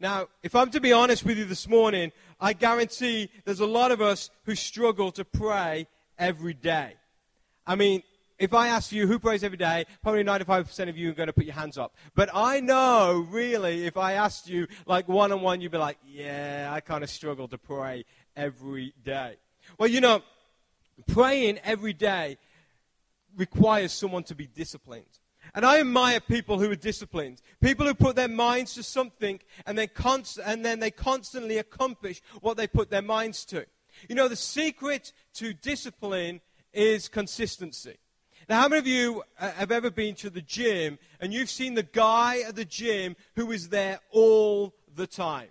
Now, if I'm to be honest with you this morning, I guarantee there's a lot of us who struggle to pray every day. I mean, if I ask you who prays every day, probably 95% of you are going to put your hands up. But I know, really, if I asked you like one on one, you'd be like, yeah, I kind of struggle to pray every day. Well, you know, praying every day requires someone to be disciplined. And I admire people who are disciplined. People who put their minds to something and then, const- and then they constantly accomplish what they put their minds to. You know, the secret to discipline is consistency. Now, how many of you uh, have ever been to the gym and you've seen the guy at the gym who is there all the time?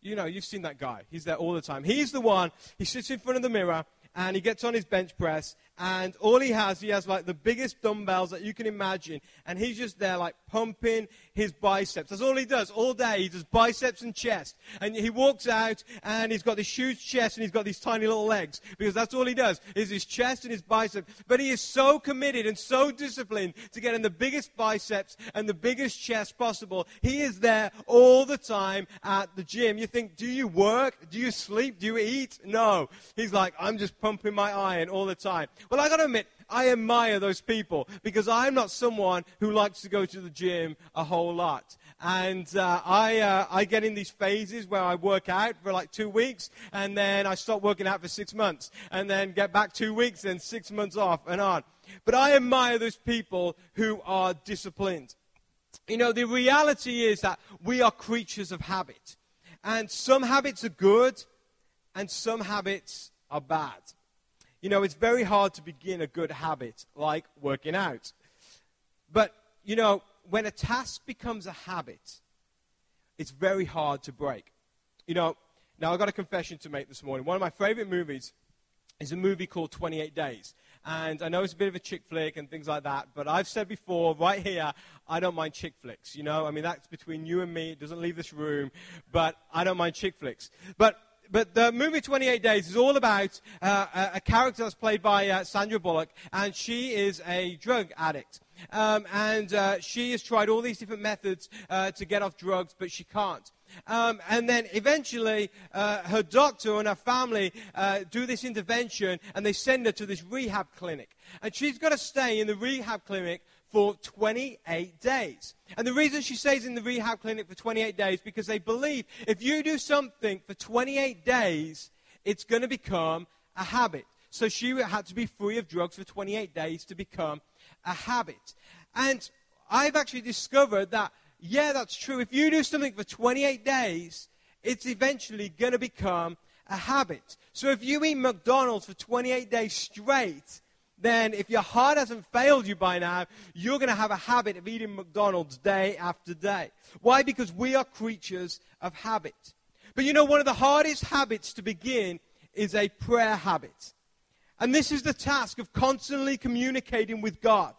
You know, you've seen that guy. He's there all the time. He's the one, he sits in front of the mirror and he gets on his bench press and all he has, he has like the biggest dumbbells that you can imagine, and he's just there like pumping his biceps. That's all he does all day. He does biceps and chest, and he walks out and he's got this huge chest and he's got these tiny little legs because that's all he does is his chest and his biceps. But he is so committed and so disciplined to getting the biggest biceps and the biggest chest possible. He is there all the time at the gym. You think, do you work? Do you sleep? Do you eat? No. He's like, I'm just pumping my iron all the time. Well, I got to admit, I admire those people because I'm not someone who likes to go to the gym a whole lot. And uh, I, uh, I get in these phases where I work out for like two weeks and then I stop working out for six months and then get back two weeks and six months off and on. But I admire those people who are disciplined. You know, the reality is that we are creatures of habit. And some habits are good and some habits are bad. You know, it's very hard to begin a good habit like working out. But, you know, when a task becomes a habit, it's very hard to break. You know, now I've got a confession to make this morning. One of my favorite movies is a movie called 28 Days. And I know it's a bit of a chick flick and things like that, but I've said before, right here, I don't mind chick flicks. You know, I mean, that's between you and me. It doesn't leave this room, but I don't mind chick flicks. But but the movie 28 Days is all about uh, a, character that's played by uh, Sandra Bullock, and she is a drug addict. Um, and uh, she has tried all these different methods uh, to get off drugs, but she can't. Um, and then eventually, uh, her doctor and her family uh, do this intervention, and they send her to this rehab clinic. And she's got to stay in the rehab clinic for 28 days. And the reason she stays in the rehab clinic for 28 days because they believe if you do something for 28 days, it's going to become a habit. So she had to be free of drugs for 28 days to become a habit. And I've actually discovered that, yeah, that's true. If you do something for 28 days, it's eventually going to become a habit. So if you eat McDonald's for 28 days straight, then if your heart hasn't failed you by now, you're going to have a habit of eating McDonald's day after day. Why? Because we are creatures of habit. But you know, one of the hardest habits to begin is a prayer habit. And this is the task of constantly communicating with God.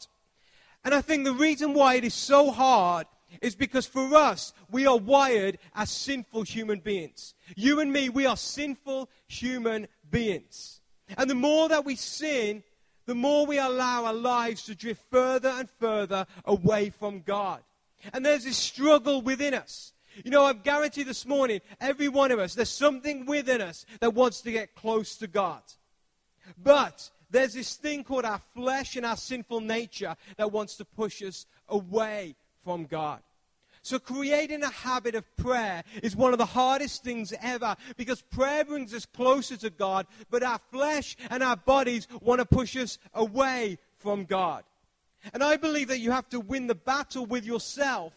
And I think the reason why it is so hard is because for us, we are wired as sinful human beings. You and me, we are sinful human beings. And the more that we sin, the more we allow our lives to drift further and further away from God. And there's this struggle within us. You know, I guarantee this morning, every one of us, there's something within us that wants to get close to God. But there's this thing called our flesh and our sinful nature that wants to push us away from God. So, creating a habit of prayer is one of the hardest things ever because prayer brings us closer to God, but our flesh and our bodies want to push us away from God. And I believe that you have to win the battle with yourself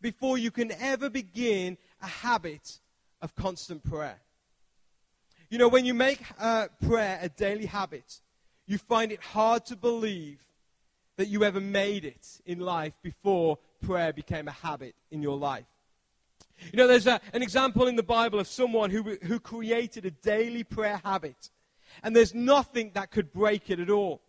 before you can ever begin a habit of constant prayer. You know, when you make uh, prayer a daily habit, you find it hard to believe that you ever made it in life before prayer became a habit in your life. You know, there's a, an example in the Bible of someone who, who created a daily prayer habit, and there's nothing that could break it at all.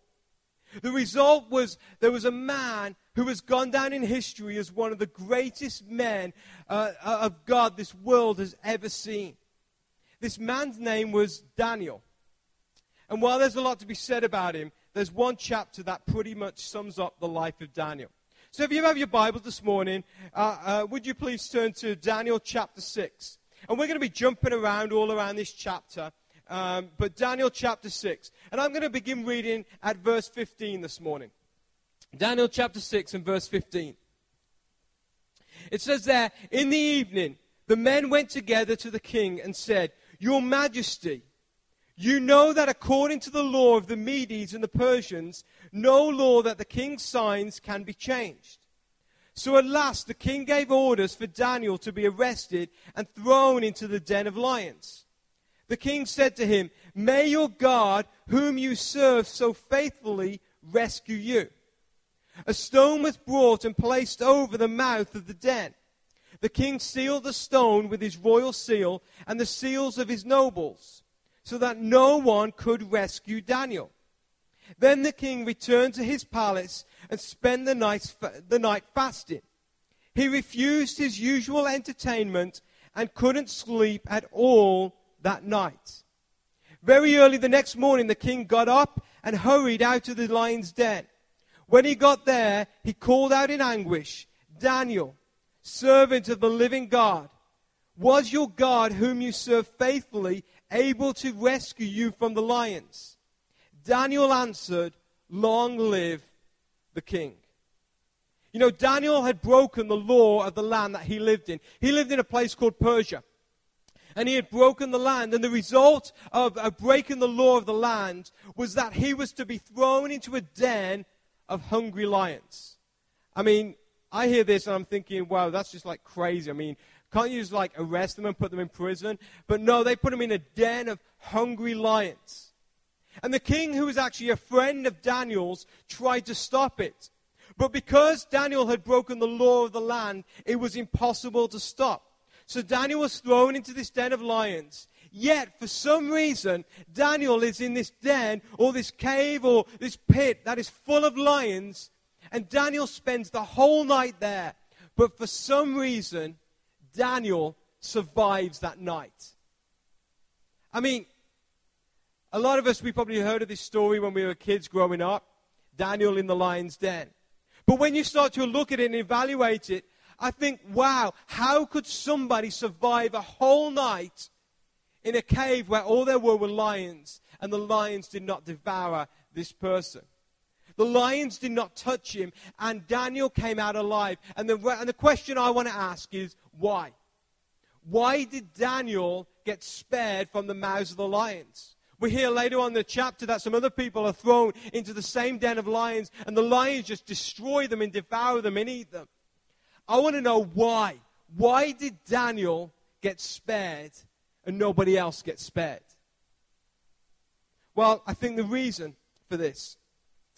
The result was there was a man who has gone down in history as one of the greatest men uh, of God this world has ever seen. This man's name was Daniel. And while there's a lot to be said about him, there's one chapter that pretty much sums up the life of Daniel. So if you have your Bible this morning, uh, uh, would you please turn to Daniel chapter 6? And we're going to be jumping around all around this chapter. Um, but Daniel chapter 6. And I'm going to begin reading at verse 15 this morning. Daniel chapter 6 and verse 15. It says there, In the evening, the men went together to the king and said, Your Majesty, you know that according to the law of the Medes and the Persians, no law that the king signs can be changed. So at last the king gave orders for Daniel to be arrested and thrown into the den of lions. The king said to him, May your God, whom you serve so faithfully, rescue you. A stone was brought and placed over the mouth of the den. The king sealed the stone with his royal seal and the seals of his nobles, so that no one could rescue Daniel. Then the king returned to his palace and spent the night, the night fasting. He refused his usual entertainment and couldn't sleep at all that night. Very early the next morning, the king got up and hurried out of the lion's den. When he got there, he called out in anguish, Daniel, servant of the living God, was your God, whom you serve faithfully, able to rescue you from the lions? Daniel answered, Long live the king. You know, Daniel had broken the law of the land that he lived in. He lived in a place called Persia. And he had broken the land. And the result of, breaking the law of the land was that he was to be thrown into a den of hungry lions. I mean, I hear this and I'm thinking, wow, that's just like crazy. I mean, can't you just like arrest them and put them in prison? But no, they put them in a den of hungry lions. And the king, who was actually a friend of Daniel's, tried to stop it. But because Daniel had broken the law of the land, it was impossible to stop. So Daniel was thrown into this den of lions. Yet, for some reason, Daniel is in this den or this cave or this pit that is full of lions. And Daniel spends the whole night there. But for some reason, Daniel survives that night. I mean, a lot of us, we probably heard of this story when we were kids growing up Daniel in the lion's den. But when you start to look at it and evaluate it, I think, wow, how could somebody survive a whole night in a cave where all there were were lions and the lions did not devour this person? The lions did not touch him, and Daniel came out alive. And the, and the question I want to ask is why? Why did Daniel get spared from the mouths of the lions? We hear later on in the chapter that some other people are thrown into the same den of lions, and the lions just destroy them and devour them and eat them. I want to know why. Why did Daniel get spared and nobody else gets spared? Well, I think the reason for this,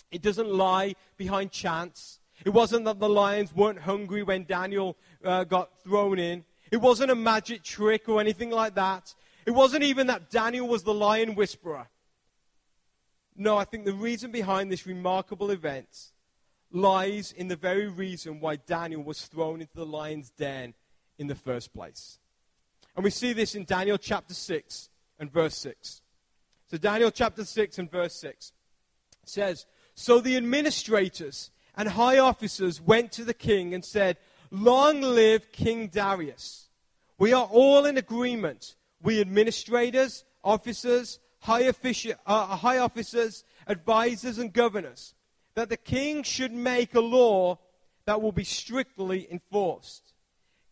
it doesn't lie behind chance. It wasn't that the lions weren't hungry when Daniel uh, got thrown in. It wasn't a magic trick or anything like that. It wasn't even that Daniel was the lion whisperer. No, I think the reason behind this remarkable event lies in the very reason why Daniel was thrown into the lion's den in the first place. And we see this in Daniel chapter 6 and verse 6. So, Daniel chapter 6 and verse 6 says, So the administrators and high officers went to the king and said, Long live King Darius. We are all in agreement we administrators, officers, high, offici- uh, high officers, advisors, and governors, that the king should make a law that will be strictly enforced.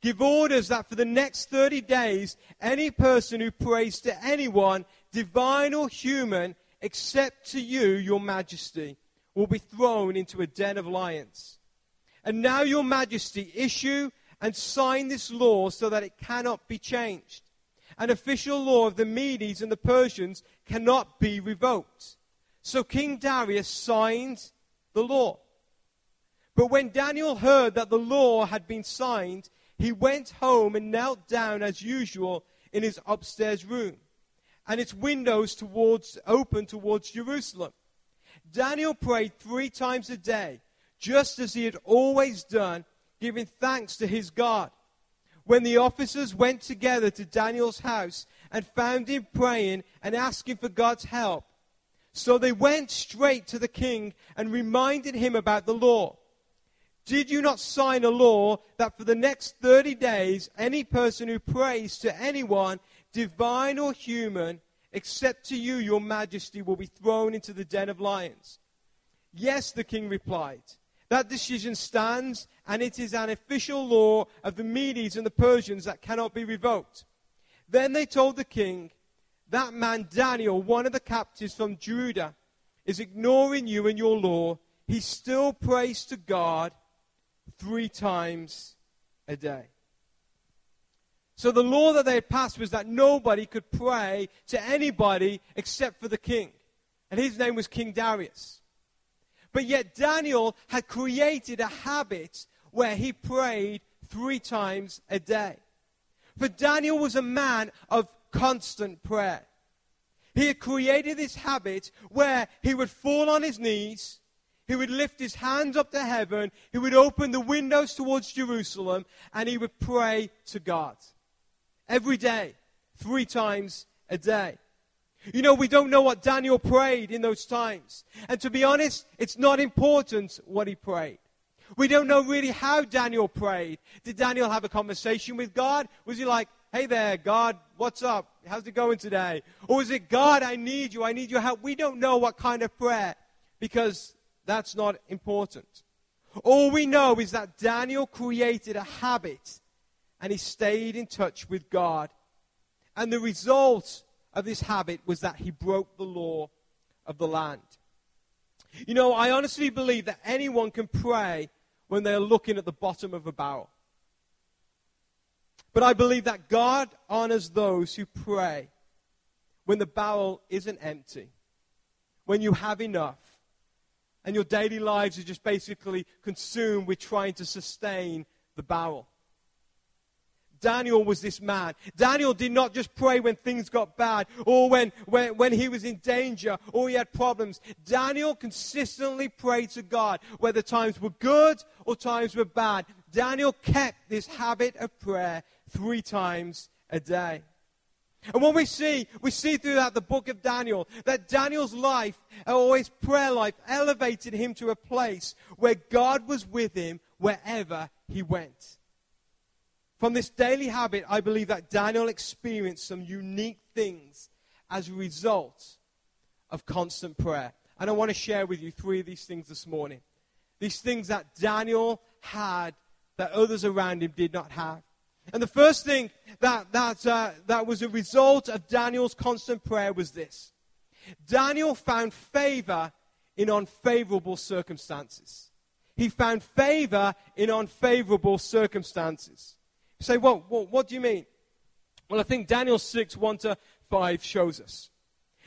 Give orders that for the next 30 days, any person who prays to anyone, divine or human, except to you, your majesty, will be thrown into a den of lions. And now, your majesty, issue and sign this law so that it cannot be changed an official law of the Medes and the Persians cannot be revoked. So King Darius signed the law. But when Daniel heard that the law had been signed, he went home and knelt down as usual in his upstairs room, and its windows towards, open towards Jerusalem. Daniel prayed three times a day, just as he had always done, giving thanks to his God when the officers went together to Daniel's house and found him praying and asking for God's help. So they went straight to the king and reminded him about the law. Did you not sign a law that for the next 30 days, any person who prays to anyone, divine or human, except to you, your majesty, will be thrown into the den of lions? Yes, the king replied. That decision stands, and it is an official law of the Medes and the Persians that cannot be revoked. Then they told the king, That man Daniel, one of the captives from Judah, is ignoring you and your law. He still prays to God three times a day. So the law that they had passed was that nobody could pray to anybody except for the king. And his name was King Darius. But yet Daniel had created a habit where he prayed three times a day. For Daniel was a man of constant prayer. He had created this habit where he would fall on his knees, he would lift his hands up to heaven, he would open the windows towards Jerusalem, and he would pray to God. Every day, three times a day. You know, we don't know what Daniel prayed in those times. And to be honest, it's not important what he prayed. We don't know really how Daniel prayed. Did Daniel have a conversation with God? Was he like, hey there, God, what's up? How's it going today? Or was it, God, I need you, I need your help? We don't know what kind of prayer because that's not important. All we know is that Daniel created a habit and he stayed in touch with God. And the result of this habit was that he broke the law of the land. You know, I honestly believe that anyone can pray when they're looking at the bottom of a barrel. But I believe that God honors those who pray when the barrel isn't empty, when you have enough, and your daily lives are just basically consumed with trying to sustain the barrel. Daniel was this man. Daniel did not just pray when things got bad or when, when, when he was in danger or he had problems. Daniel consistently prayed to God, whether times were good or times were bad. Daniel kept this habit of prayer three times a day. And what we see, we see throughout the book of Daniel that Daniel's life, or his prayer life, elevated him to a place where God was with him wherever he went. From this daily habit, I believe that Daniel experienced some unique things as a result of constant prayer. And I want to share with you three of these things this morning. These things that Daniel had that others around him did not have. And the first thing that, that, uh, that was a result of Daniel's constant prayer was this Daniel found favor in unfavorable circumstances. He found favor in unfavorable circumstances. You say, well, well, what do you mean? Well, I think Daniel 6, 1 to 5 shows us.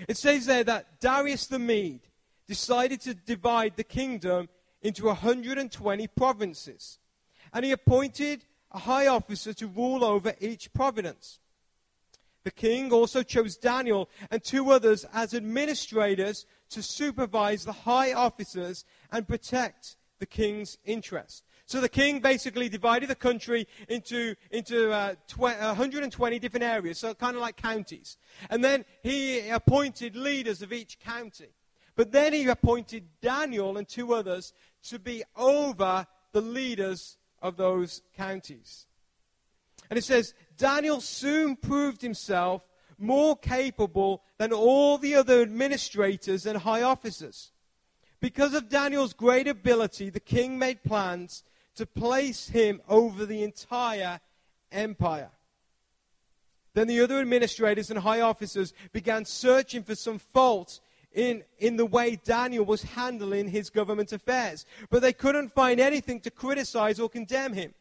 It says there that Darius the Mede decided to divide the kingdom into 120 provinces. And he appointed a high officer to rule over each province. The king also chose Daniel and two others as administrators to supervise the high officers and protect the king's interest. So the king basically divided the country into, into uh, tw- 120 different areas, so kind of like counties. And then he appointed leaders of each county. But then he appointed Daniel and two others to be over the leaders of those counties. And it says, Daniel soon proved himself more capable than all the other administrators and high officers. Because of Daniel's great ability, the king made plans to place him over the entire empire. Then the other administrators and high officers began searching for some fault in, in the way Daniel was handling his government affairs. But they couldn't find anything to criticize or condemn him.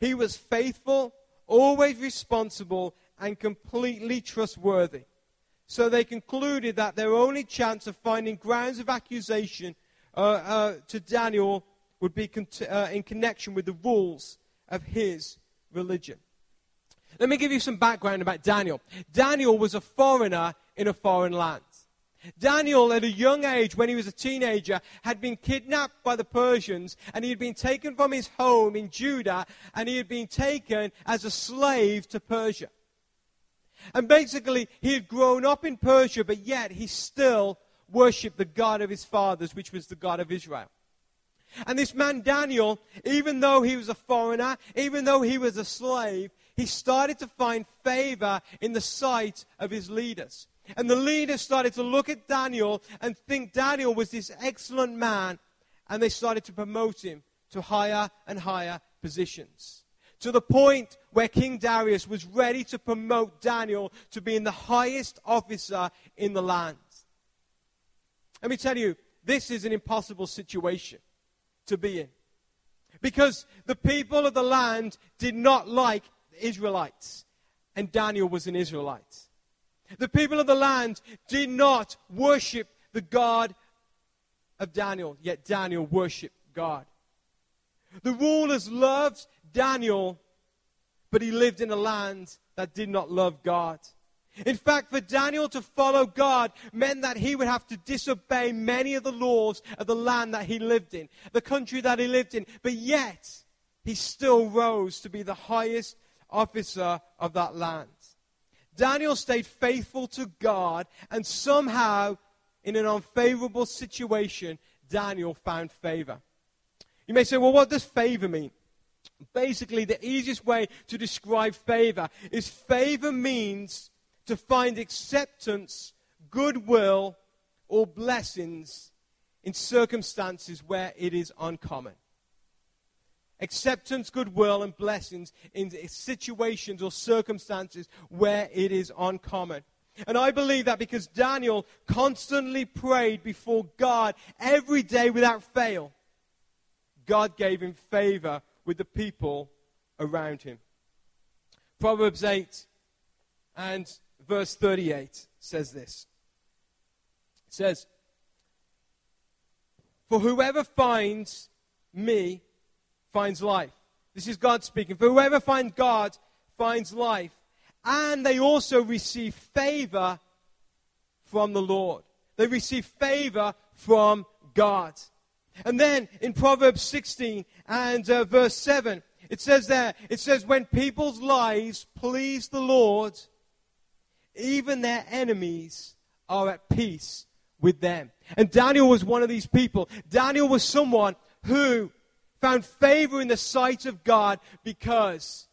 He was faithful, always responsible, and completely trustworthy. So they concluded that their only chance of finding grounds of accusation uh, uh, to Daniel would be uh, in connection with the rules of his religion. Let me give you some background about Daniel. Daniel was a foreigner in a foreign land. Daniel, at a young age, when he was a teenager, had been kidnapped by the Persians and he had been taken from his home in Judah and he had been taken as a slave to Persia. And basically, he had grown up in Persia, but yet he still worshipped the God of his fathers, which was the God of Israel. And this man Daniel, even though he was a foreigner, even though he was a slave, he started to find favor in the sight of his leaders. And the leaders started to look at Daniel and think Daniel was this excellent man, and they started to promote him to higher and higher positions. To the point where King Darius was ready to promote Daniel to being the highest officer in the land. Let me tell you, this is an impossible situation to be in. Because the people of the land did not like the Israelites, and Daniel was an Israelite. The people of the land did not worship the God of Daniel, yet Daniel worshiped God. The rulers loved Daniel, but he lived in a land that did not love God. In fact, for Daniel to follow God meant that he would have to disobey many of the laws of the land that he lived in, the country that he lived in. But yet, he still rose to be the highest officer of that land. Daniel stayed faithful to God, and somehow, in an unfavorable situation, Daniel found favor. You may say, well, what does favor mean? Basically, the easiest way to describe favor is favor means to find acceptance, goodwill, or blessings in circumstances where it is uncommon acceptance, goodwill, and blessings in situations or circumstances where it is uncommon. And I believe that because Daniel constantly prayed before God every day without fail, God gave him favor with the people around him. Proverbs 8 and verse 38 says this. It says, For whoever finds me finds life. This is God speaking. For whoever finds God finds life. And they also receive favor from the Lord. They receive favor from God. And then in Proverbs 16 and uh, verse 7, it says there, it says, when people's lives please the Lord, even their enemies are at peace with them. And Daniel was one of these people. Daniel was someone who found favor in the sight of God because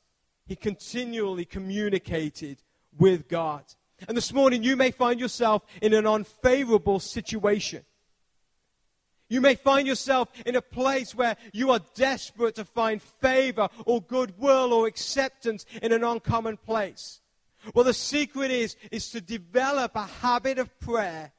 he continually communicated with God. And this morning, you may find yourself in an unfavorable situation. You may find yourself in a place where you are desperate to find favor or goodwill or acceptance in an uncommon place. Well, the secret is, is to develop a habit of prayer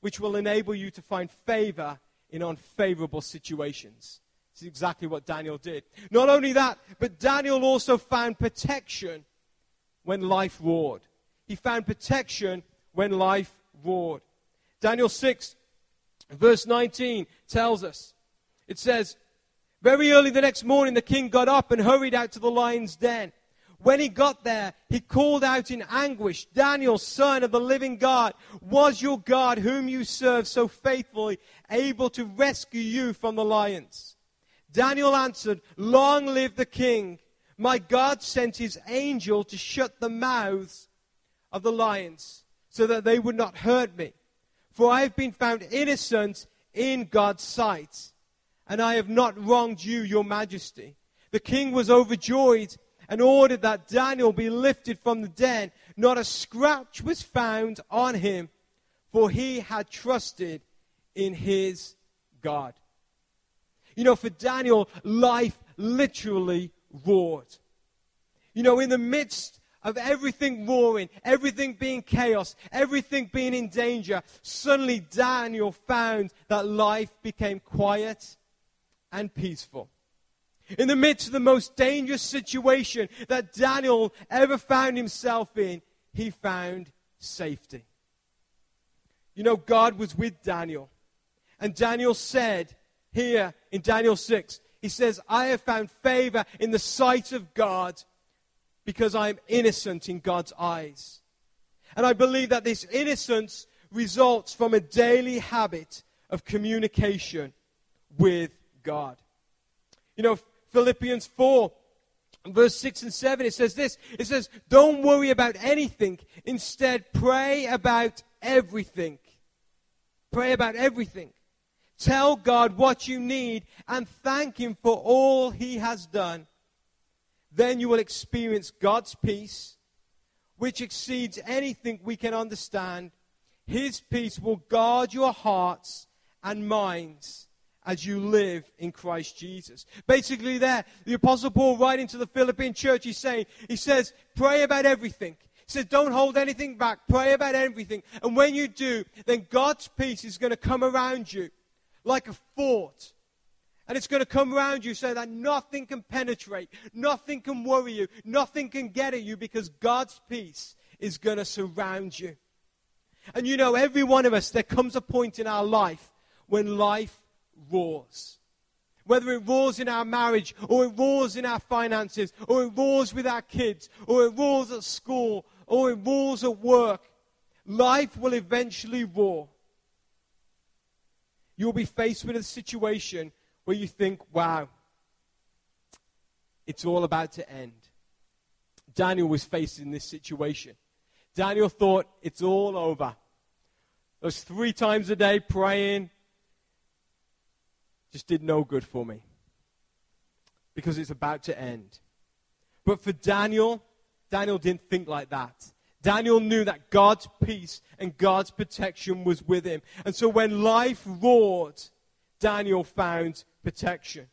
which will enable you to find favor in unfavorable situations. Is exactly what Daniel did. Not only that, but Daniel also found protection when life roared. He found protection when life roared. Daniel 6, verse 19 tells us it says, Very early the next morning, the king got up and hurried out to the lion's den. When he got there, he called out in anguish, Daniel, son of the living God, was your God, whom you serve so faithfully, able to rescue you from the lions? Daniel answered, Long live the king. My God sent his angel to shut the mouths of the lions so that they would not hurt me. For I have been found innocent in God's sight, and I have not wronged you, your majesty. The king was overjoyed and ordered that Daniel be lifted from the den. Not a scratch was found on him, for he had trusted in his God. You know, for Daniel, life literally roared. You know, in the midst of everything roaring, everything being chaos, everything being in danger, suddenly Daniel found that life became quiet and peaceful. In the midst of the most dangerous situation that Daniel ever found himself in, he found safety. You know, God was with Daniel. And Daniel said here in Daniel 6, he says, I have found favor in the sight of God because I am innocent in God's eyes. And I believe that this innocence results from a daily habit of communication with God. You know, Philippians 4, verse 6 and 7, it says this it says, Don't worry about anything. Instead, pray about everything. Pray about everything. Tell God what you need and thank Him for all He has done. Then you will experience God's peace, which exceeds anything we can understand. His peace will guard your hearts and minds as you live in Christ Jesus. Basically, there, the Apostle Paul, writing to the Philippian church, he's saying, he says, pray about everything. He says, don't hold anything back. Pray about everything. And when you do, then God's peace is going to come around you like a fort. And it's going to come around you so that nothing can penetrate, nothing can worry you, nothing can get at you because God's peace is going to surround you. And you know, every one of us, there comes a point in our life when life roars. Whether it roars in our marriage, or it roars in our finances, or it roars with our kids, or it roars at school, or it roars at work, life will eventually roar. You'll be faced with a situation where you think, wow, it's all about to end. Daniel was faced in this situation. Daniel thought, it's all over. Those three times a day praying just did no good for me because it's about to end. But for Daniel, Daniel didn't think like that. Daniel knew that God's peace and God's protection was with him. And so when life roared, Daniel found protection.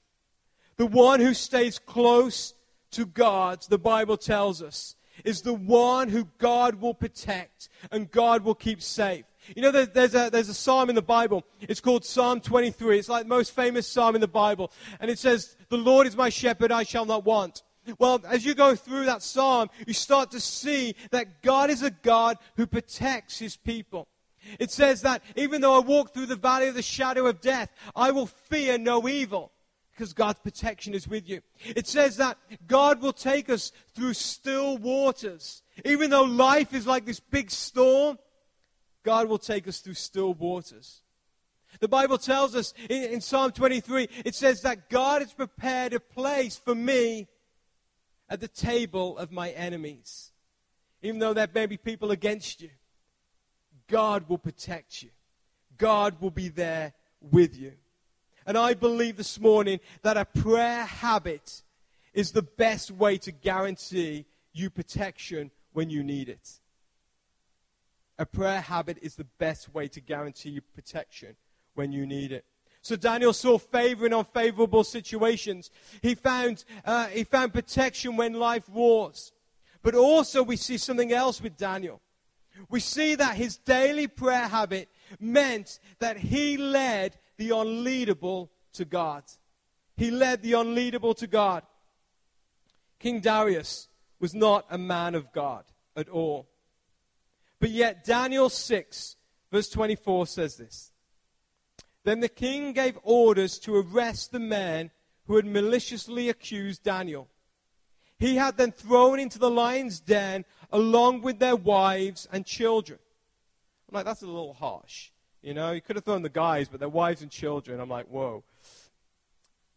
The one who stays close to God, the Bible tells us, is the one who God will protect and God will keep safe. You know, there's a, there's a psalm in the Bible. It's called Psalm 23. It's like the most famous psalm in the Bible. And it says, The Lord is my shepherd, I shall not want. Well, as you go through that psalm, you start to see that God is a God who protects his people. It says that even though I walk through the valley of the shadow of death, I will fear no evil because God's protection is with you. It says that God will take us through still waters. Even though life is like this big storm, God will take us through still waters. The Bible tells us in, in Psalm 23, it says that God has prepared a place for me at the table of my enemies. Even though there may be people against you, God will protect you. God will be there with you. And I believe this morning that a prayer habit is the best way to guarantee you protection when you need it. A prayer habit is the best way to guarantee you protection when you need it. So Daniel saw favor in unfavorable situations. He found, uh, he found protection when life wars. But also, we see something else with Daniel. We see that his daily prayer habit meant that he led the unleadable to God. He led the unleadable to God. King Darius was not a man of God at all. But yet, Daniel 6, verse 24 says this then the king gave orders to arrest the men who had maliciously accused Daniel. He had them thrown into the lion's den along with their wives and children. I'm like, that's a little harsh. You know, he could have thrown the guys, but their wives and children. I'm like, whoa.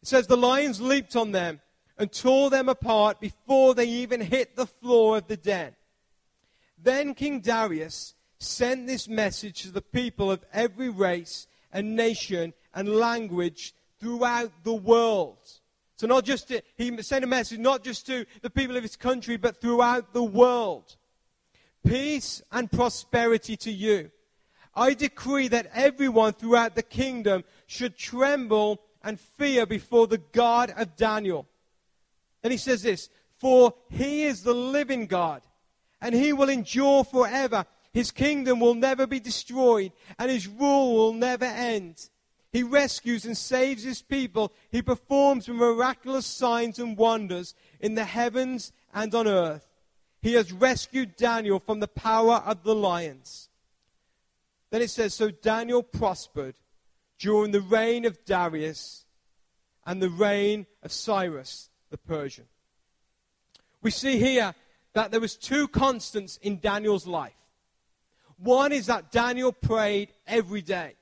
It says the lions leaped on them and tore them apart before they even hit the floor of the den. Then King Darius sent this message to the people of every race and nation and language throughout the world. So not just to, he sent a message not just to the people of his country, but throughout the world. Peace and prosperity to you. I decree that everyone throughout the kingdom should tremble and fear before the God of Daniel. And he says this, for he is the living God, and he will endure forever. His kingdom will never be destroyed, and his rule will never end. He rescues and saves his people. He performs miraculous signs and wonders in the heavens and on earth. He has rescued Daniel from the power of the lions. Then it says, So Daniel prospered during the reign of Darius and the reign of Cyrus the Persian. We see here that there was two constants in Daniel's life. One is that Daniel prayed every day.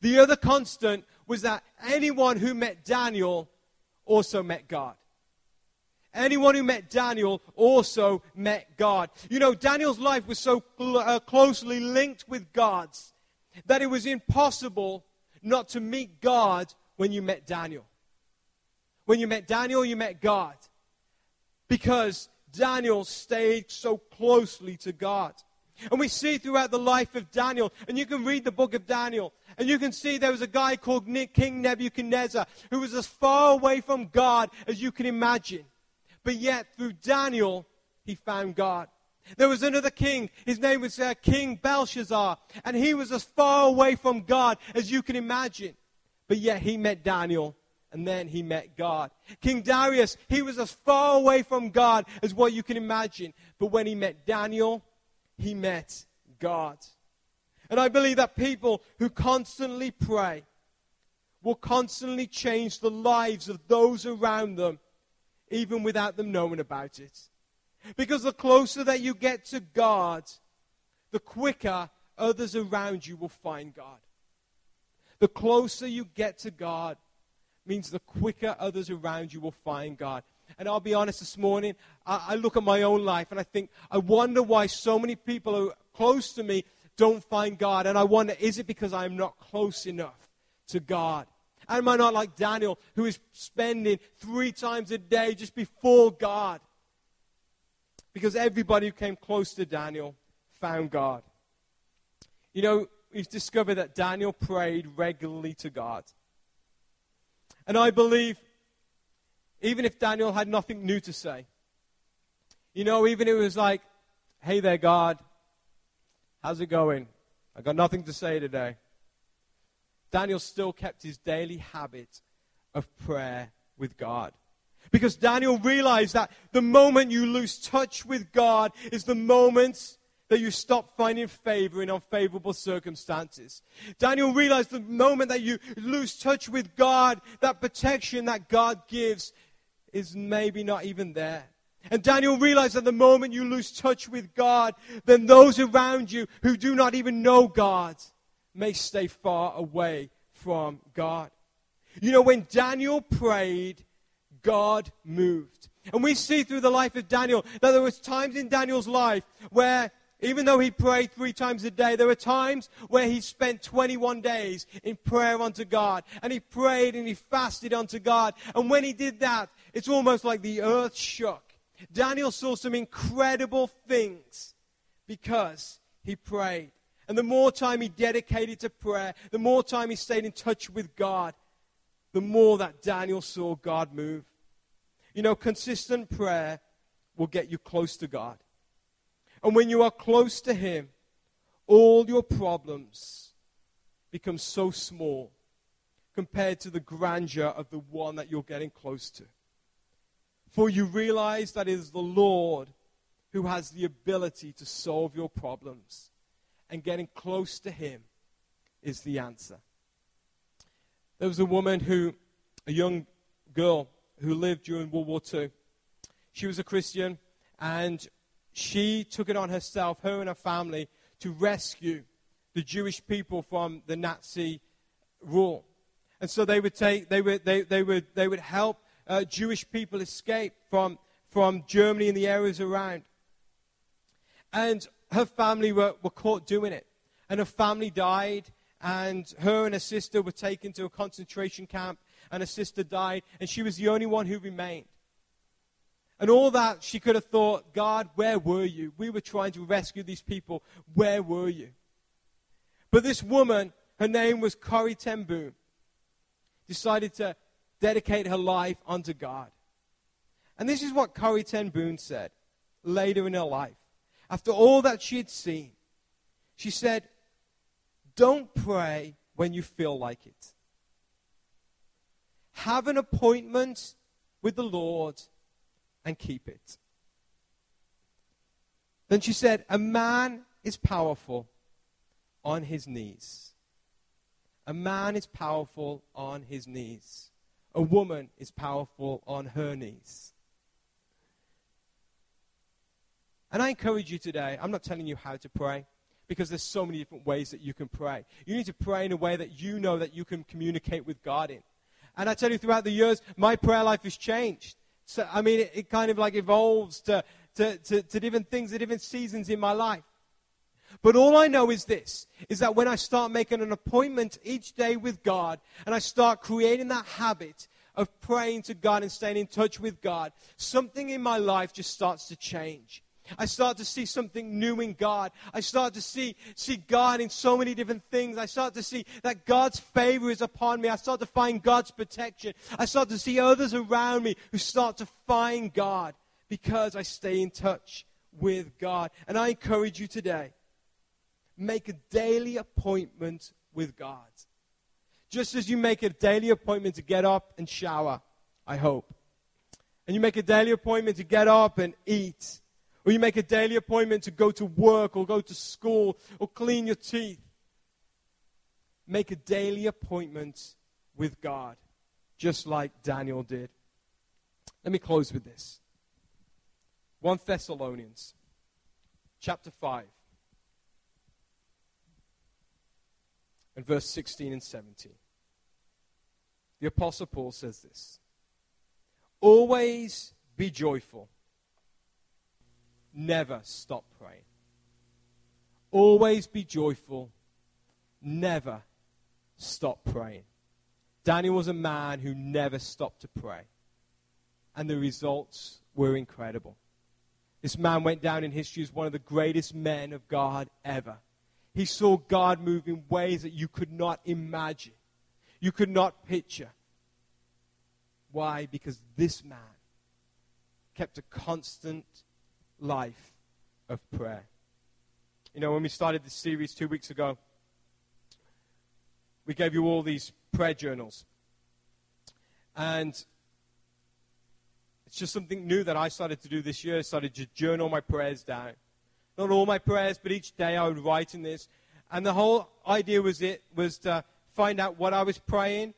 The other constant was that anyone who met Daniel also met God. Anyone who met Daniel also met God. You know, Daniel's life was so cl- uh, closely linked with God's that it was impossible not to meet God when you met Daniel. When you met Daniel, you met God. Because Daniel stayed so closely to God. And we see throughout the life of Daniel, and you can read the book of Daniel, and you can see there was a guy called King Nebuchadnezzar who was as far away from God as you can imagine. But yet, through Daniel, he found God. There was another king. His name was uh, King Belshazzar. And he was as far away from God as you can imagine. But yet he met Daniel. And then he met God. King Darius, he was as far away from God as what you can imagine. But when he met Daniel, he met God. And I believe that people who constantly pray will constantly change the lives of those around them, even without them knowing about it. Because the closer that you get to God, the quicker others around you will find God. The closer you get to God means the quicker others around you will find God. And I'll be honest this morning, I, I look at my own life and I think, I wonder why so many people who are close to me don't find God. And I wonder, is it because I'm not close enough to God? Am I not like Daniel, who is spending three times a day just before God? Because everybody who came close to Daniel found God. You know, we've discovered that Daniel prayed regularly to God. And I believe, even if Daniel had nothing new to say, you know, even if it was like, hey there, God, how's it going? I got nothing to say today. Daniel still kept his daily habit of prayer with God. Because Daniel realized that the moment you lose touch with God is the moment that you stop finding favor in unfavorable circumstances. Daniel realized the moment that you lose touch with God, that protection that God gives is maybe not even there. And Daniel realized that the moment you lose touch with God, then those around you who do not even know God may stay far away from God. You know, when Daniel prayed, God moved. And we see through the life of Daniel that there was times in Daniel's life where even though he prayed three times a day, there were times where he spent 21 days in prayer unto God. And he prayed and he fasted unto God. And when he did that, it's almost like the earth shook. Daniel saw some incredible things because he prayed. And the more time he dedicated to prayer, the more time he stayed in touch with God, the more that Daniel saw God move. You know, consistent prayer will get you close to God. And when you are close to Him, all your problems become so small compared to the grandeur of the one that you're getting close to. For you realize that it is the Lord who has the ability to solve your problems. And getting close to Him is the answer. There was a woman who, a young girl, who lived during World War II. She was a Christian, and she took it on herself, her and her family, to rescue the Jewish people from the Nazi rule. And so they would take, they would, they, they would, they would help uh, Jewish people escape from, from Germany and the areas around. And her family were, were caught doing it. And her family died, and her and her sister were taken to a concentration camp and her sister died, and she was the only one who remained. And all that she could have thought, God, where were you? We were trying to rescue these people. Where were you? But this woman, her name was Corrie ten Boom, decided to dedicate her life unto God. And this is what Corrie ten Boom said later in her life. After all that she had seen, she said, Don't pray when you feel like it. Have an appointment with the Lord and keep it. Then she said, A man is powerful on his knees. A man is powerful on his knees. A woman is powerful on her knees. And I encourage you today, I'm not telling you how to pray because there's so many different ways that you can pray. You need to pray in a way that you know that you can communicate with God in. And I tell you, throughout the years, my prayer life has changed. So, I mean, it, it kind of like evolves to, to, to, to different things at different seasons in my life. But all I know is this is that when I start making an appointment each day with God and I start creating that habit of praying to God and staying in touch with God, something in my life just starts to change. I start to see something new in God. I start to see, see God in so many different things. I start to see that God's favor is upon me. I start to find God's protection. I start to see others around me who start to find God because I stay in touch with God. And I encourage you today make a daily appointment with God. Just as you make a daily appointment to get up and shower, I hope. And you make a daily appointment to get up and eat. Or you make a daily appointment to go to work or go to school or clean your teeth. Make a daily appointment with God, just like Daniel did. Let me close with this 1 Thessalonians chapter 5. and verse 16 and 17. The Apostle Paul says this Always be joyful, never stop praying. Always be joyful, never stop praying. Daniel was a man who never stopped to pray, and the results were incredible. This man went down in history as one of the greatest men of God ever. He saw God move in ways that you could not imagine, you could not picture. Why? Because this man kept a constant life of prayer. You know, when we started this series two weeks ago, we gave you all these prayer journals. And it's just something new that I started to do this year. I started to journal my prayers down. Not all my prayers, but each day I would write in this. And the whole idea was it was to find out what I was praying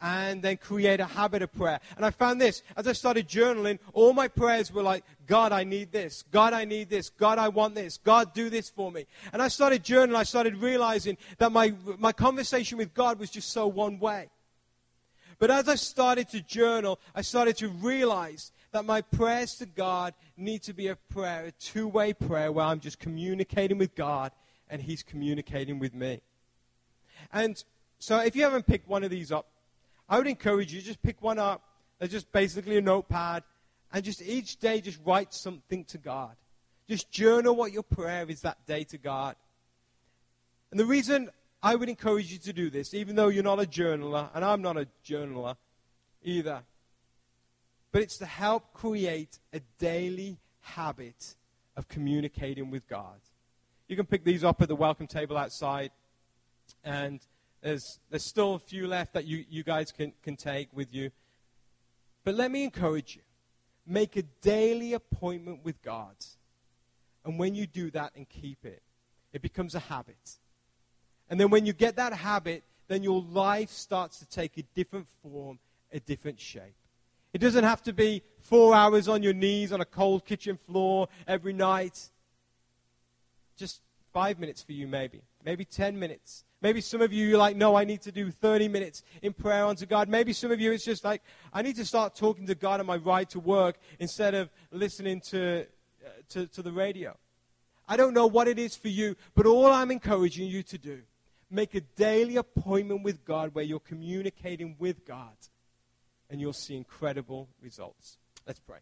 and then create a habit of prayer. And I found this as I started journaling, all my prayers were like, God, I need this. God, I need this. God, I want this. God, do this for me. And I started journaling. I started realizing that my, my conversation with God was just so one way. But as I started to journal, I started to realize that my prayers to God need to be a prayer, a two way prayer where I'm just communicating with God and He's communicating with me. And so if you haven't picked one of these up, I would encourage you just pick one up. It's just basically a notepad and just each day just write something to God. Just journal what your prayer is that day to God. And the reason I would encourage you to do this, even though you're not a journaler, and I'm not a journaler either, but it's to help create a daily habit of communicating with God. You can pick these up at the welcome table outside, and there's, there's still a few left that you, you guys can, can take with you. But let me encourage you make a daily appointment with God. And when you do that and keep it, it becomes a habit. And then when you get that habit, then your life starts to take a different form, a different shape. It doesn't have to be four hours on your knees on a cold kitchen floor every night. Just five minutes for you, maybe. Maybe 10 minutes. Maybe some of you, you're like, no, I need to do 30 minutes in prayer unto God. Maybe some of you, it's just like, I need to start talking to God on my ride to work instead of listening to, uh, to, to the radio. I don't know what it is for you, but all I'm encouraging you to do, make a daily appointment with God where you're communicating with God and you'll see incredible results. Let's pray.